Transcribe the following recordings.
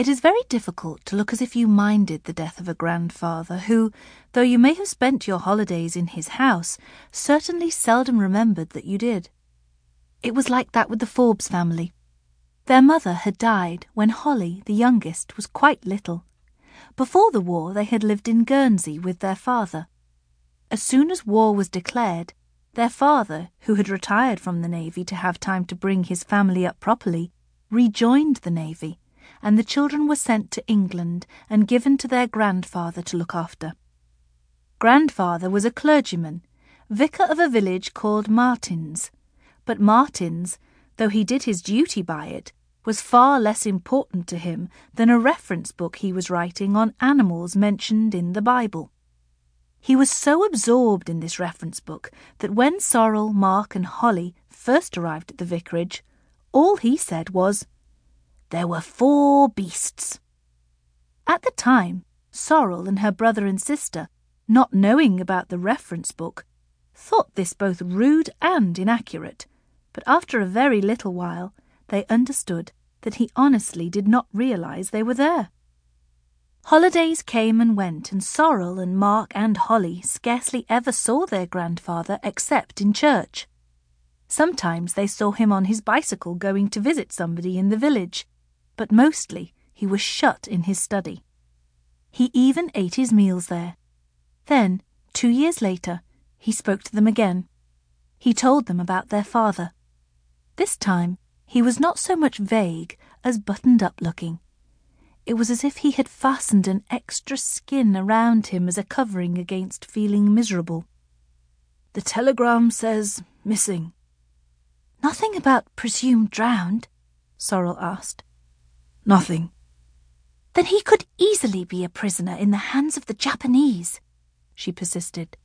It is very difficult to look as if you minded the death of a grandfather who, though you may have spent your holidays in his house, certainly seldom remembered that you did. It was like that with the Forbes family. Their mother had died when Holly, the youngest, was quite little. Before the war, they had lived in Guernsey with their father. As soon as war was declared, their father, who had retired from the Navy to have time to bring his family up properly, rejoined the Navy, and the children were sent to England and given to their grandfather to look after. Grandfather was a clergyman, vicar of a village called Martins, but Martins, though he did his duty by it, was far less important to him than a reference book he was writing on animals mentioned in the Bible. He was so absorbed in this reference book that when Sorrel, Mark, and Holly first arrived at the vicarage, all he said was, There were four beasts. At the time, Sorrel and her brother and sister, not knowing about the reference book, thought this both rude and inaccurate, but after a very little while they understood that he honestly did not realize they were there. Holidays came and went, and Sorrel and Mark and Holly scarcely ever saw their grandfather except in church. Sometimes they saw him on his bicycle going to visit somebody in the village, but mostly he was shut in his study. He even ate his meals there. Then, two years later, he spoke to them again. He told them about their father. This time he was not so much vague as buttoned up looking. It was as if he had fastened an extra skin around him as a covering against feeling miserable. The telegram says missing. Nothing about presumed drowned? Sorrel asked. Nothing. Then he could easily be a prisoner in the hands of the Japanese, she persisted.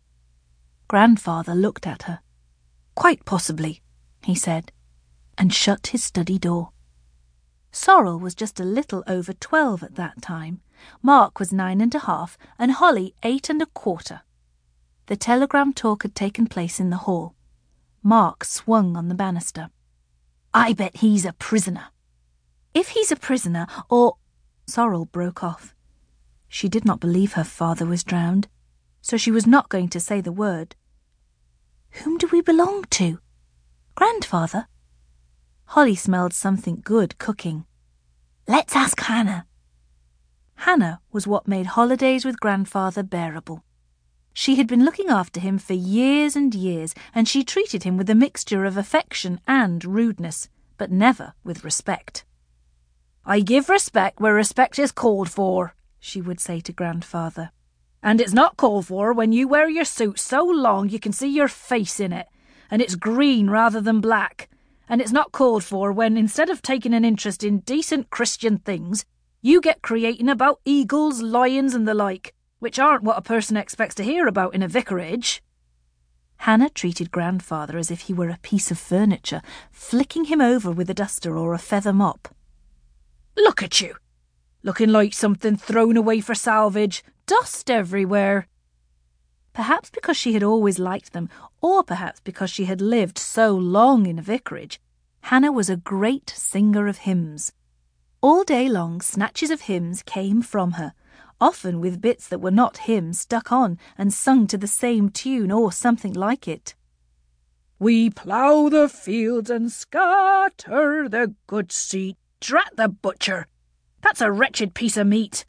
Grandfather looked at her. Quite possibly, he said and shut his study door. Sorrel was just a little over twelve at that time. Mark was nine and a half, and Holly eight and a quarter. The telegram talk had taken place in the hall. Mark swung on the banister. I bet he's a prisoner. If he's a prisoner, or. Sorrel broke off. She did not believe her father was drowned, so she was not going to say the word. Whom do we belong to? Grandfather? Holly smelled something good cooking. Let's ask Hannah. Hannah was what made holidays with grandfather bearable. She had been looking after him for years and years, and she treated him with a mixture of affection and rudeness, but never with respect. I give respect where respect is called for, she would say to grandfather. And it's not called for when you wear your suit so long you can see your face in it, and it's green rather than black, and it's not called for when, instead of taking an interest in decent Christian things, you get creating about eagles, lions, and the like, which aren't what a person expects to hear about in a vicarage. Hannah treated grandfather as if he were a piece of furniture, flicking him over with a duster or a feather mop. Look at you! Looking like something thrown away for salvage, dust everywhere. Perhaps because she had always liked them, or perhaps because she had lived so long in a vicarage, Hannah was a great singer of hymns. All day long, snatches of hymns came from her, often with bits that were not hymns stuck on and sung to the same tune or something like it. We plough the fields and scatter the good seed. Drat the butcher! That's a wretched piece of meat.